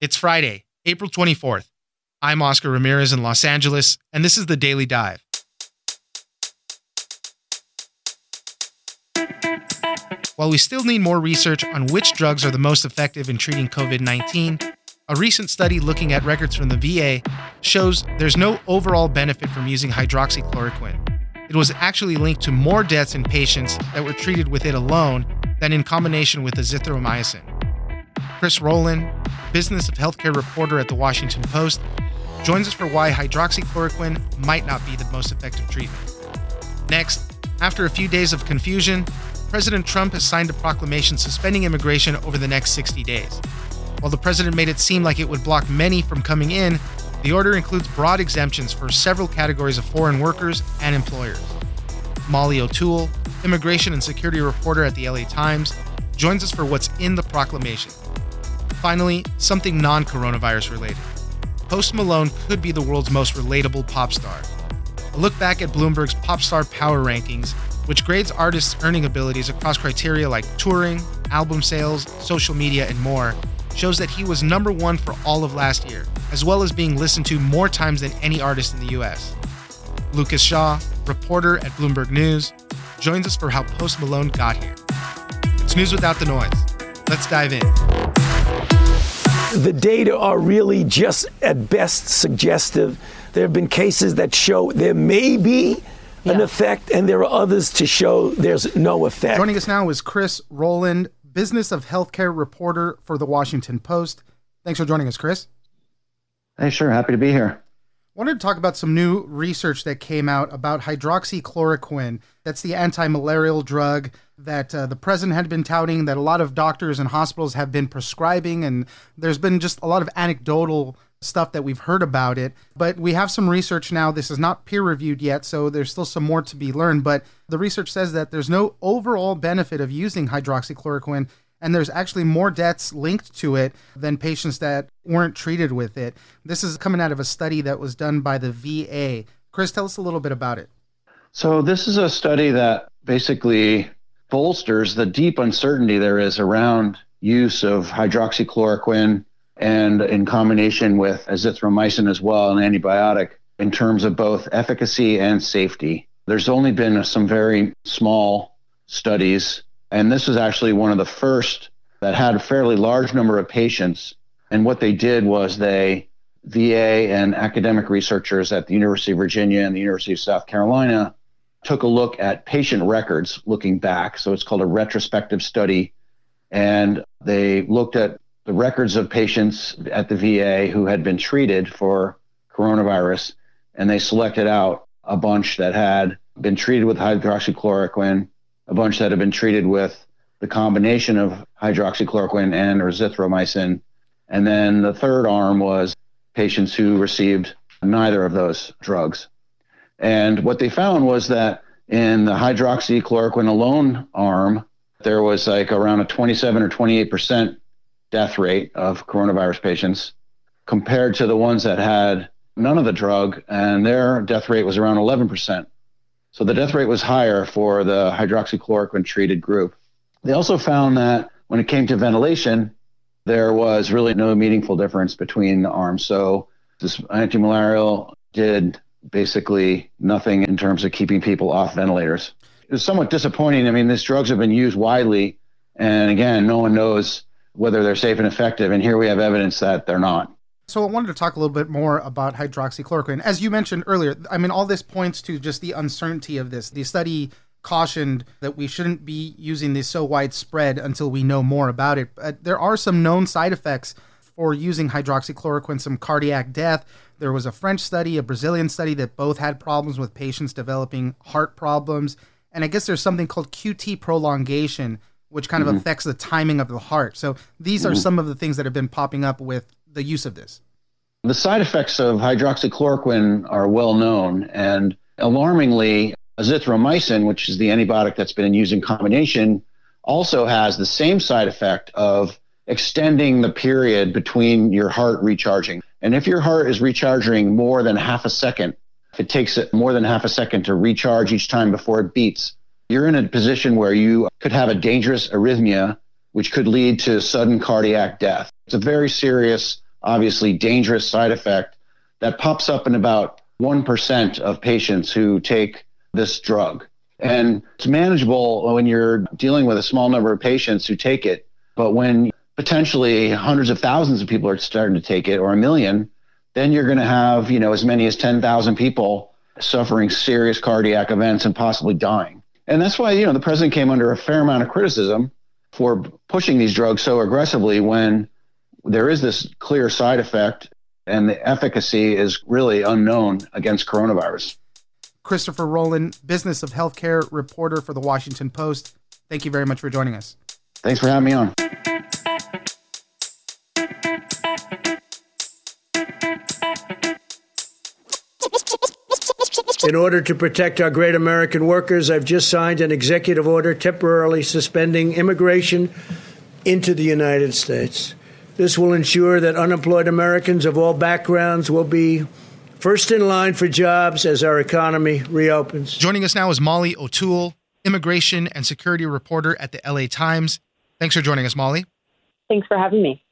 It's Friday, April 24th. I'm Oscar Ramirez in Los Angeles, and this is the Daily Dive. While we still need more research on which drugs are the most effective in treating COVID 19, a recent study looking at records from the VA shows there's no overall benefit from using hydroxychloroquine. It was actually linked to more deaths in patients that were treated with it alone than in combination with azithromycin. Chris Rowland, business of healthcare reporter at the Washington Post, joins us for why hydroxychloroquine might not be the most effective treatment. Next, after a few days of confusion, President Trump has signed a proclamation suspending immigration over the next 60 days. While the president made it seem like it would block many from coming in, the order includes broad exemptions for several categories of foreign workers and employers. Molly O'Toole, immigration and security reporter at the LA Times, joins us for what's in the proclamation. Finally, something non coronavirus related. Post Malone could be the world's most relatable pop star. A look back at Bloomberg's Pop Star Power Rankings, which grades artists' earning abilities across criteria like touring, album sales, social media, and more, shows that he was number one for all of last year, as well as being listened to more times than any artist in the US. Lucas Shaw, reporter at Bloomberg News, joins us for how Post Malone got here. It's news without the noise. Let's dive in the data are really just at best suggestive. There have been cases that show there may be yeah. an effect, and there are others to show there's no effect. Joining us now is Chris Rowland, business of healthcare reporter for the Washington Post. Thanks for joining us, Chris. Hey, sure. Happy to be here wanted to talk about some new research that came out about hydroxychloroquine. That's the anti malarial drug that uh, the president had been touting, that a lot of doctors and hospitals have been prescribing. And there's been just a lot of anecdotal stuff that we've heard about it. But we have some research now. This is not peer reviewed yet, so there's still some more to be learned. But the research says that there's no overall benefit of using hydroxychloroquine and there's actually more deaths linked to it than patients that weren't treated with it. This is coming out of a study that was done by the VA. Chris, tell us a little bit about it. So, this is a study that basically bolsters the deep uncertainty there is around use of hydroxychloroquine and in combination with azithromycin as well, an antibiotic, in terms of both efficacy and safety. There's only been some very small studies and this was actually one of the first that had a fairly large number of patients. And what they did was they, VA and academic researchers at the University of Virginia and the University of South Carolina, took a look at patient records looking back. So it's called a retrospective study. And they looked at the records of patients at the VA who had been treated for coronavirus. And they selected out a bunch that had been treated with hydroxychloroquine a bunch that had been treated with the combination of hydroxychloroquine and azithromycin. And then the third arm was patients who received neither of those drugs. And what they found was that in the hydroxychloroquine alone arm, there was like around a 27 or 28% death rate of coronavirus patients compared to the ones that had none of the drug, and their death rate was around 11%. So the death rate was higher for the hydroxychloroquine treated group. They also found that when it came to ventilation, there was really no meaningful difference between the arms. So this antimalarial did basically nothing in terms of keeping people off ventilators. It was somewhat disappointing. I mean, these drugs have been used widely, and again, no one knows whether they're safe and effective. And here we have evidence that they're not. So I wanted to talk a little bit more about hydroxychloroquine. As you mentioned earlier, I mean, all this points to just the uncertainty of this. The study cautioned that we shouldn't be using this so widespread until we know more about it. But there are some known side effects for using hydroxychloroquine, some cardiac death. There was a French study, a Brazilian study that both had problems with patients developing heart problems. And I guess there's something called QT prolongation, which kind mm-hmm. of affects the timing of the heart. So these mm-hmm. are some of the things that have been popping up with the use of this? The side effects of hydroxychloroquine are well known, and alarmingly, azithromycin, which is the antibiotic that's been used in combination, also has the same side effect of extending the period between your heart recharging. And if your heart is recharging more than half a second, if it takes it more than half a second to recharge each time before it beats, you're in a position where you could have a dangerous arrhythmia, which could lead to sudden cardiac death. It's a very serious obviously dangerous side effect that pops up in about 1% of patients who take this drug. And it's manageable when you're dealing with a small number of patients who take it. But when potentially hundreds of thousands of people are starting to take it or a million, then you're going to have, you know, as many as 10,000 people suffering serious cardiac events and possibly dying. And that's why, you know, the president came under a fair amount of criticism for pushing these drugs so aggressively when there is this clear side effect and the efficacy is really unknown against coronavirus. Christopher Rowland, Business of Healthcare reporter for the Washington Post. Thank you very much for joining us. Thanks for having me on. In order to protect our great American workers, I've just signed an executive order temporarily suspending immigration into the United States. This will ensure that unemployed Americans of all backgrounds will be first in line for jobs as our economy reopens. Joining us now is Molly O'Toole, immigration and security reporter at the LA Times. Thanks for joining us, Molly. Thanks for having me.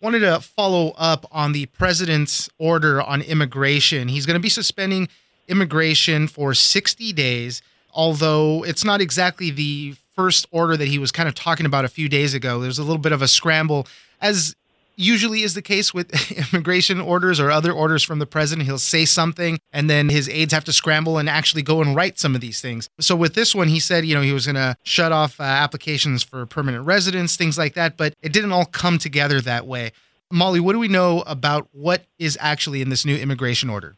Wanted to follow up on the president's order on immigration. He's going to be suspending immigration for 60 days, although it's not exactly the first order that he was kind of talking about a few days ago. There's a little bit of a scramble, as usually is the case with immigration orders or other orders from the president. He'll say something and then his aides have to scramble and actually go and write some of these things. So with this one, he said, you know, he was going to shut off uh, applications for permanent residence, things like that, but it didn't all come together that way. Molly, what do we know about what is actually in this new immigration order?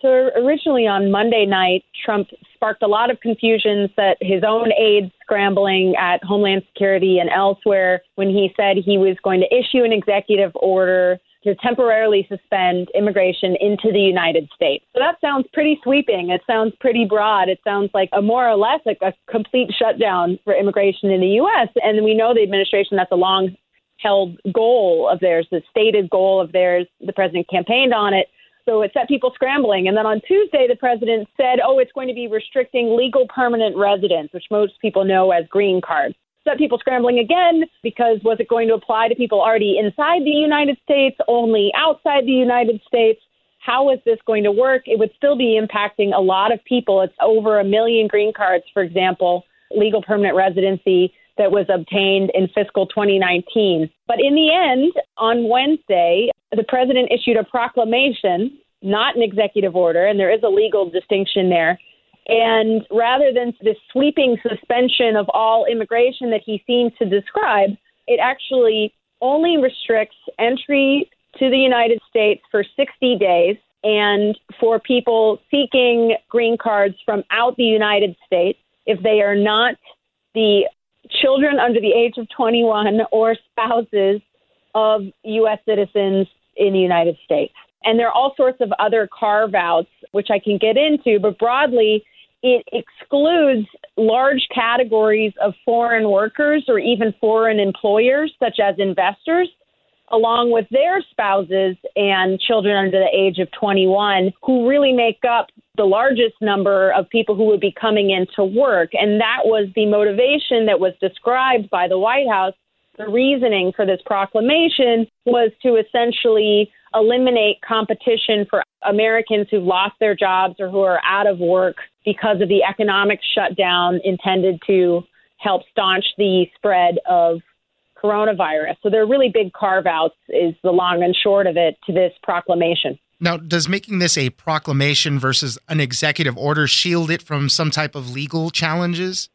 So originally on Monday night, Trump sparked a lot of confusion, set his own aides scrambling at Homeland Security and elsewhere when he said he was going to issue an executive order to temporarily suspend immigration into the United States. So that sounds pretty sweeping. It sounds pretty broad. It sounds like a more or less like a complete shutdown for immigration in the U.S. And we know the administration that's a long held goal of theirs, the stated goal of theirs. The president campaigned on it. So it set people scrambling. And then on Tuesday, the president said, oh, it's going to be restricting legal permanent residents, which most people know as green cards. Set people scrambling again because was it going to apply to people already inside the United States, only outside the United States? How is this going to work? It would still be impacting a lot of people. It's over a million green cards, for example, legal permanent residency that was obtained in fiscal 2019. But in the end, on Wednesday, the president issued a proclamation, not an executive order, and there is a legal distinction there. And rather than this sweeping suspension of all immigration that he seems to describe, it actually only restricts entry to the United States for 60 days. And for people seeking green cards from out the United States, if they are not the children under the age of 21 or spouses of U.S. citizens in the United States. And there are all sorts of other carve outs, which I can get into, but broadly, it excludes large categories of foreign workers or even foreign employers, such as investors, along with their spouses and children under the age of 21, who really make up the largest number of people who would be coming into work. And that was the motivation that was described by the White House. The reasoning for this proclamation was to essentially eliminate competition for Americans who've lost their jobs or who are out of work because of the economic shutdown intended to help staunch the spread of coronavirus. So there are really big carve outs, is the long and short of it, to this proclamation. Now, does making this a proclamation versus an executive order shield it from some type of legal challenges?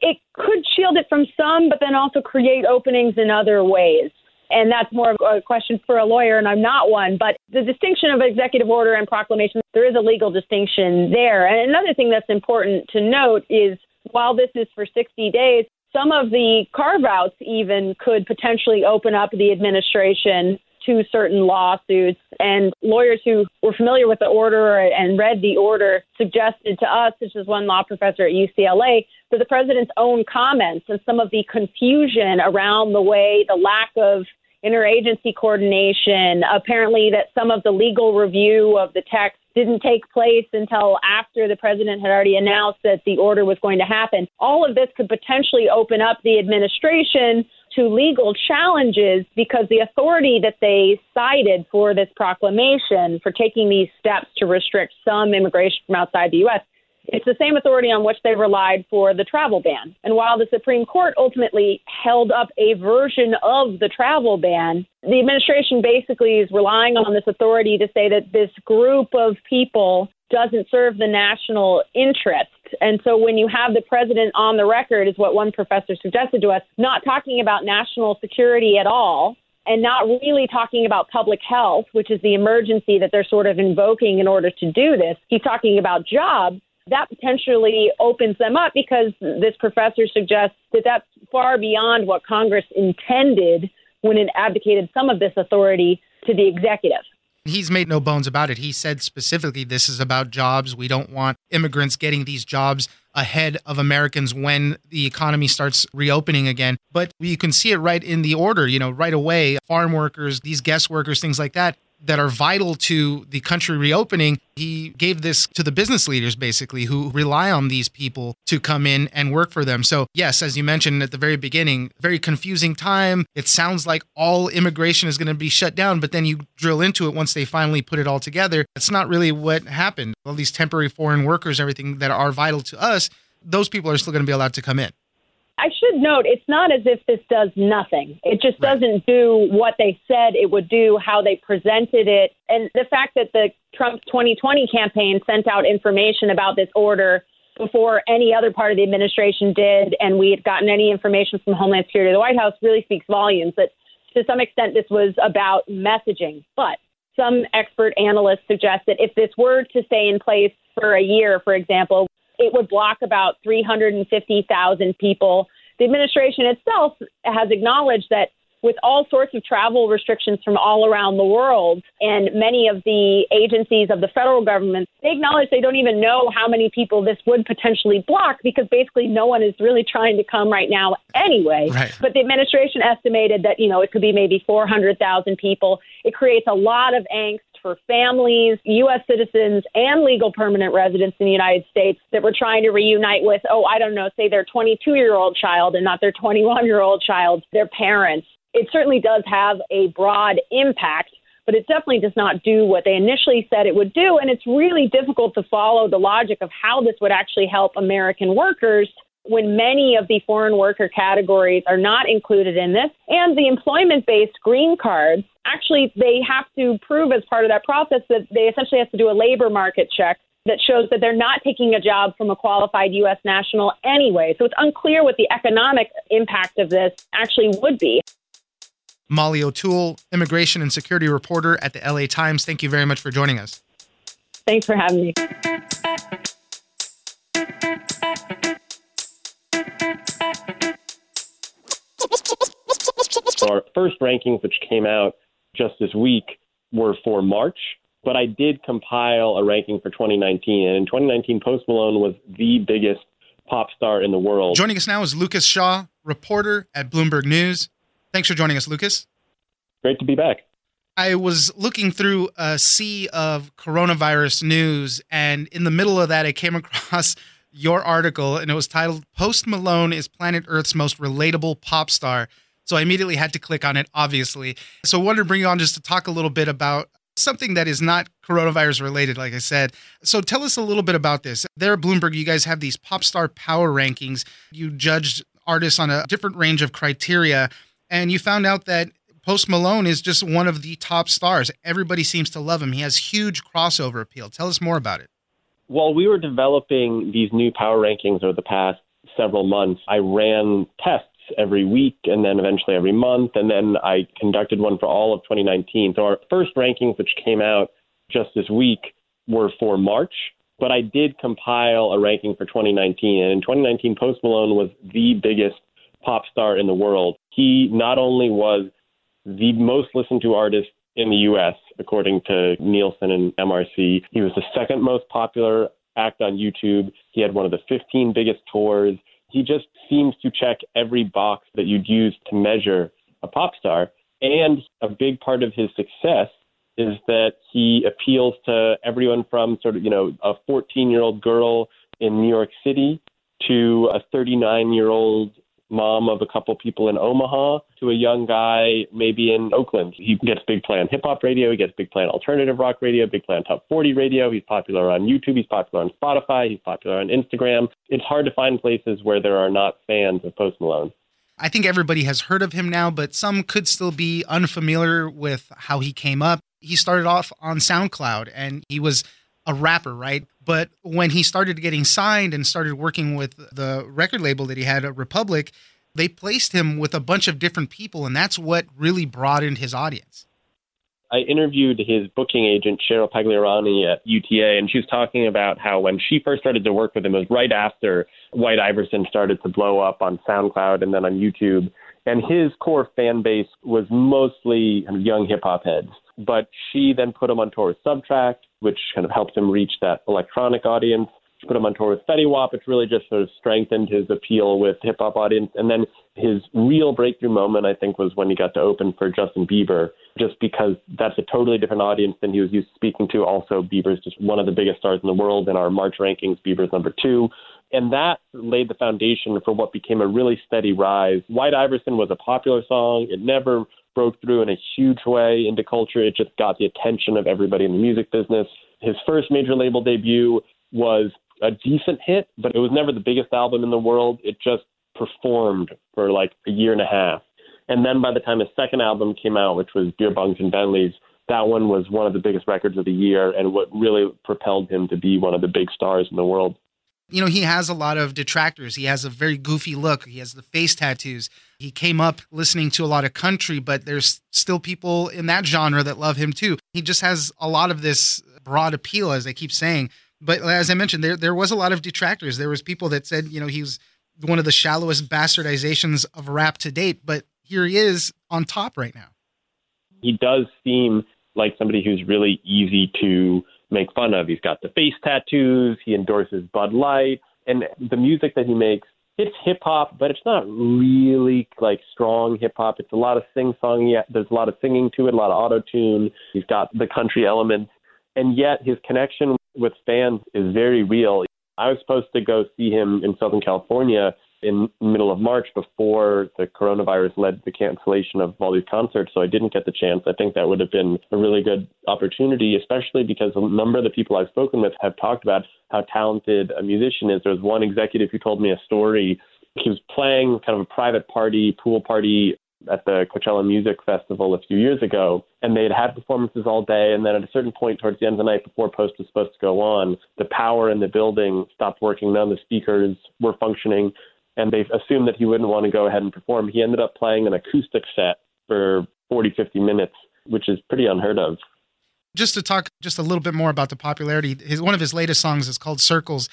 It could shield it from some, but then also create openings in other ways. And that's more of a question for a lawyer, and I'm not one. But the distinction of executive order and proclamation, there is a legal distinction there. And another thing that's important to note is while this is for 60 days, some of the carve outs even could potentially open up the administration to certain lawsuits. And lawyers who were familiar with the order and read the order suggested to us, such as one law professor at UCLA, that the president's own comments and some of the confusion around the way the lack of interagency coordination, apparently that some of the legal review of the text didn't take place until after the president had already announced that the order was going to happen. All of this could potentially open up the administration to legal challenges because the authority that they cited for this proclamation, for taking these steps to restrict some immigration from outside the U.S., it's the same authority on which they relied for the travel ban. And while the Supreme Court ultimately held up a version of the travel ban, the administration basically is relying on this authority to say that this group of people doesn't serve the national interest. And so when you have the president on the record, is what one professor suggested to us, not talking about national security at all, and not really talking about public health, which is the emergency that they're sort of invoking in order to do this. He's talking about jobs. That potentially opens them up because this professor suggests that that's far beyond what Congress intended when it abdicated some of this authority to the executive. He's made no bones about it. He said specifically this is about jobs. We don't want immigrants getting these jobs ahead of Americans when the economy starts reopening again. But you can see it right in the order, you know, right away. Farm workers, these guest workers, things like that that are vital to the country reopening. He gave this to the business leaders, basically, who rely on these people to come in and work for them. So, yes, as you mentioned at the very beginning, very confusing time. It sounds like all immigration is going to be shut down, but then you drill into it once they finally put it all together. It's not really what happened. All these temporary foreign workers, everything that are vital to us, those people are still going to be allowed to come in. I should note it's not as if this does nothing. It just right. doesn't do what they said it would do, how they presented it. And the fact that the Trump 2020 campaign sent out information about this order before any other part of the administration did, and we had gotten any information from Homeland Security or the White House really speaks volumes that to some extent this was about messaging. But some expert analysts suggest that if this were to stay in place for a year, for example, it would block about 350,000 people. The administration itself has acknowledged that with all sorts of travel restrictions from all around the world and many of the agencies of the federal government, they acknowledge they don't even know how many people this would potentially block because basically no one is really trying to come right now anyway. Right. But the administration estimated that, you know, it could be maybe 400,000 people. It creates a lot of angst for families, U.S. citizens, and legal permanent residents in the United States that were trying to reunite with, oh, I don't know, say their 22 year old child and not their 21 year old child, their parents. It certainly does have a broad impact, but it definitely does not do what they initially said it would do. And it's really difficult to follow the logic of how this would actually help American workers when many of the foreign worker categories are not included in this. And the employment based green cards, actually, they have to prove as part of that process that they essentially have to do a labor market check that shows that they're not taking a job from a qualified U.S. national anyway. So it's unclear what the economic impact of this actually would be. Molly O'Toole, immigration and security reporter at the LA Times. Thank you very much for joining us. Thanks for having me. Our first rankings, which came out just this week, were for March, but I did compile a ranking for 2019. And in 2019, Post Malone was the biggest pop star in the world. Joining us now is Lucas Shaw, reporter at Bloomberg News. Thanks for joining us, Lucas. Great to be back. I was looking through a sea of coronavirus news, and in the middle of that, I came across your article, and it was titled Post Malone is Planet Earth's Most Relatable Pop Star. So I immediately had to click on it, obviously. So I wanted to bring you on just to talk a little bit about something that is not coronavirus related, like I said. So tell us a little bit about this. There at Bloomberg, you guys have these pop star power rankings. You judged artists on a different range of criteria, and you found out that Post Malone is just one of the top stars. Everybody seems to love him. He has huge crossover appeal. Tell us more about it. While we were developing these new power rankings over the past several months, I ran tests every week and then eventually every month. And then I conducted one for all of 2019. So our first rankings, which came out just this week, were for March. But I did compile a ranking for 2019. And in 2019, Post Malone was the biggest pop star in the world. He not only was the most listened to artist in the U.S., according to Nielsen and MRC. He was the second most popular act on YouTube. He had one of the 15 biggest tours. He just seems to check every box that you'd use to measure a pop star. And a big part of his success is that he appeals to everyone from sort of, you know, a 14 year old girl in New York City to a 39 year old mom of a couple people in Omaha to a young guy maybe in Oakland. He gets big play on hip hop radio, he gets big play on alternative rock radio, big play on top 40 radio. He's popular on YouTube, he's popular on Spotify, he's popular on Instagram. It's hard to find places where there are not fans of Post Malone. I think everybody has heard of him now, but some could still be unfamiliar with how he came up. He started off on SoundCloud and he was a rapper, right? But when he started getting signed and started working with the record label that he had, Republic, they placed him with a bunch of different people, and that's what really broadened his audience. I interviewed his booking agent, Cheryl Paglierani at UTA, and she was talking about how when she first started to work with him, it was right after White Iverson started to blow up on SoundCloud and then on YouTube. And his core fan base was mostly young hip hop heads. But she then put him on tour with Subtract, which kind of helped him reach that electronic audience. Put him on tour with Fetty Wap, which really just sort of strengthened his appeal with hip hop audience. And then his real breakthrough moment, I think, was when he got to open for Justin Bieber, just because that's a totally different audience than he was used to speaking to. Also, Bieber's just one of the biggest stars in the world in our March rankings. Bieber's number two. And that laid the foundation for what became a really steady rise. White Iverson was a popular song. It never broke through in a huge way into culture. It just got the attention of everybody in the music business. His first major label debut was a decent hit, but it was never the biggest album in the world. It just performed for like a year and a half. And then by the time his second album came out, which was Beerbongs and Bentleys, that one was one of the biggest records of the year and what really propelled him to be one of the big stars in the world you know, he has a lot of detractors. He has a very goofy look. He has the face tattoos. He came up listening to a lot of country, but there's still people in that genre that love him too. He just has a lot of this broad appeal, as I keep saying. But as I mentioned, there there was a lot of detractors. There was people that said, you know, he was one of the shallowest bastardizations of rap to date. But here he is on top right now. He does seem like somebody who's really easy to make fun of. He's got the face tattoos. He endorses Bud Light, and the music that he makes. It's hip hop, but it's not really like strong hip hop. It's a lot of sing song. There's a lot of singing to it, a lot of auto tune. He's got the country elements, and yet his connection with fans is very real. I was supposed to go see him in Southern California in middle of March before the coronavirus led to the cancellation of all these concerts. So I didn't get the chance. I think that would have been a really good opportunity, especially because a number of the people I've spoken with have talked about how talented a musician is. There was one executive who told me a story. He was playing kind of a private party, pool party at the Coachella Music Festival a few years ago, and they had had performances all day. And then at a certain point, towards the end of the night, before Post was supposed to go on, the power in the building stopped working. None of the speakers were functioning and they assumed that he wouldn't want to go ahead and perform. He ended up playing an acoustic set for 40, 50 minutes, which is pretty unheard of. Just to talk just a little bit more about the popularity, his one of his latest songs is called Circles.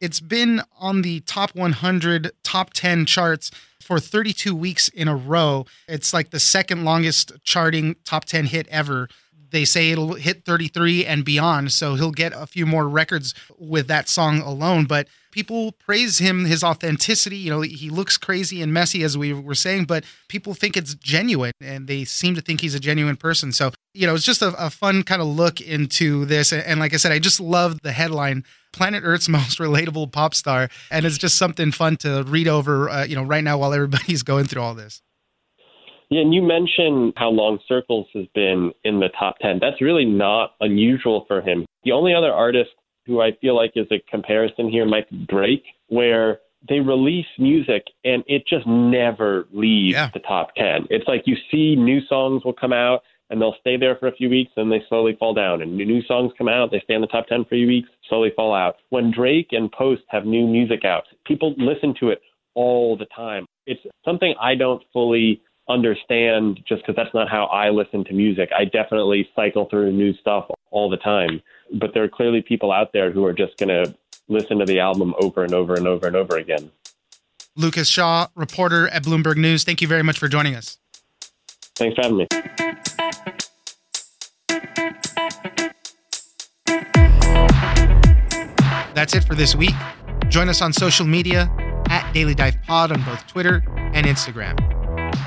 It's been on the top 100, top 10 charts for 32 weeks in a row. It's like the second longest charting top 10 hit ever. They say it'll hit 33 and beyond, so he'll get a few more records with that song alone. But people praise him, his authenticity. You know, he looks crazy and messy, as we were saying, but people think it's genuine and they seem to think he's a genuine person. So, you know, it's just a, a fun kind of look into this. And like I said, I just love the headline Planet Earth's most relatable pop star. And it's just something fun to read over, uh, you know, right now while everybody's going through all this. Yeah, and you mentioned how Long Circles has been in the top 10. That's really not unusual for him. The only other artist who I feel like is a comparison here might be Drake, where they release music and it just never leaves yeah. the top 10. It's like you see new songs will come out and they'll stay there for a few weeks and they slowly fall down. And new songs come out, they stay in the top 10 for a few weeks, slowly fall out. When Drake and Post have new music out, people listen to it all the time. It's something I don't fully understand just because that's not how I listen to music. I definitely cycle through new stuff all the time but there are clearly people out there who are just going to listen to the album over and over and over and over again. Lucas Shaw, reporter at Bloomberg News, thank you very much for joining us. Thanks for having me. That's it for this week. Join us on social media at Daily Dive Pod on both Twitter and Instagram.